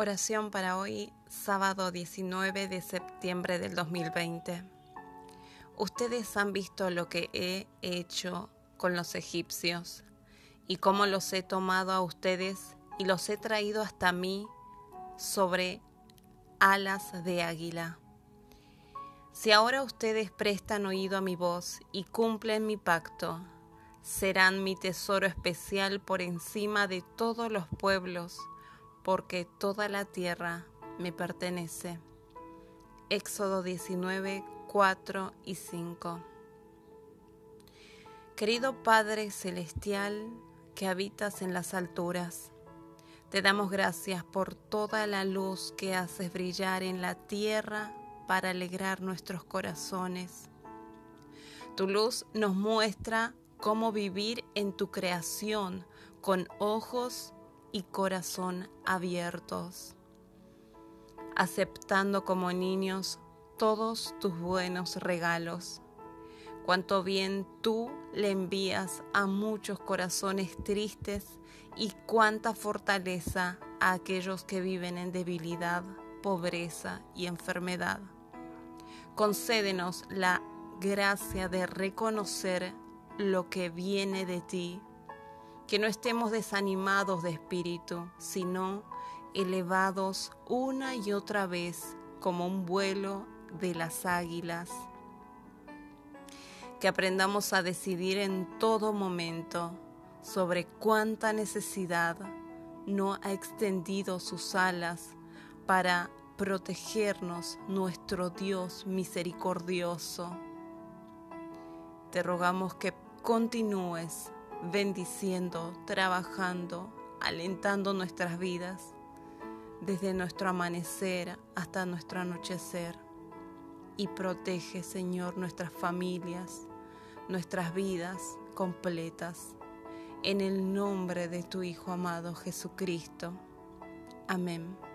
Oración para hoy, sábado 19 de septiembre del 2020. Ustedes han visto lo que he hecho con los egipcios y cómo los he tomado a ustedes y los he traído hasta mí sobre alas de águila. Si ahora ustedes prestan oído a mi voz y cumplen mi pacto, serán mi tesoro especial por encima de todos los pueblos porque toda la tierra me pertenece. Éxodo 19, 4 y 5. Querido Padre Celestial que habitas en las alturas, te damos gracias por toda la luz que haces brillar en la tierra para alegrar nuestros corazones. Tu luz nos muestra cómo vivir en tu creación con ojos y corazón abiertos, aceptando como niños todos tus buenos regalos. Cuánto bien tú le envías a muchos corazones tristes y cuánta fortaleza a aquellos que viven en debilidad, pobreza y enfermedad. Concédenos la gracia de reconocer lo que viene de ti que no estemos desanimados de espíritu, sino elevados una y otra vez como un vuelo de las águilas. Que aprendamos a decidir en todo momento sobre cuánta necesidad no ha extendido sus alas para protegernos nuestro Dios misericordioso. Te rogamos que continúes bendiciendo, trabajando, alentando nuestras vidas, desde nuestro amanecer hasta nuestro anochecer. Y protege, Señor, nuestras familias, nuestras vidas completas. En el nombre de tu Hijo amado Jesucristo. Amén.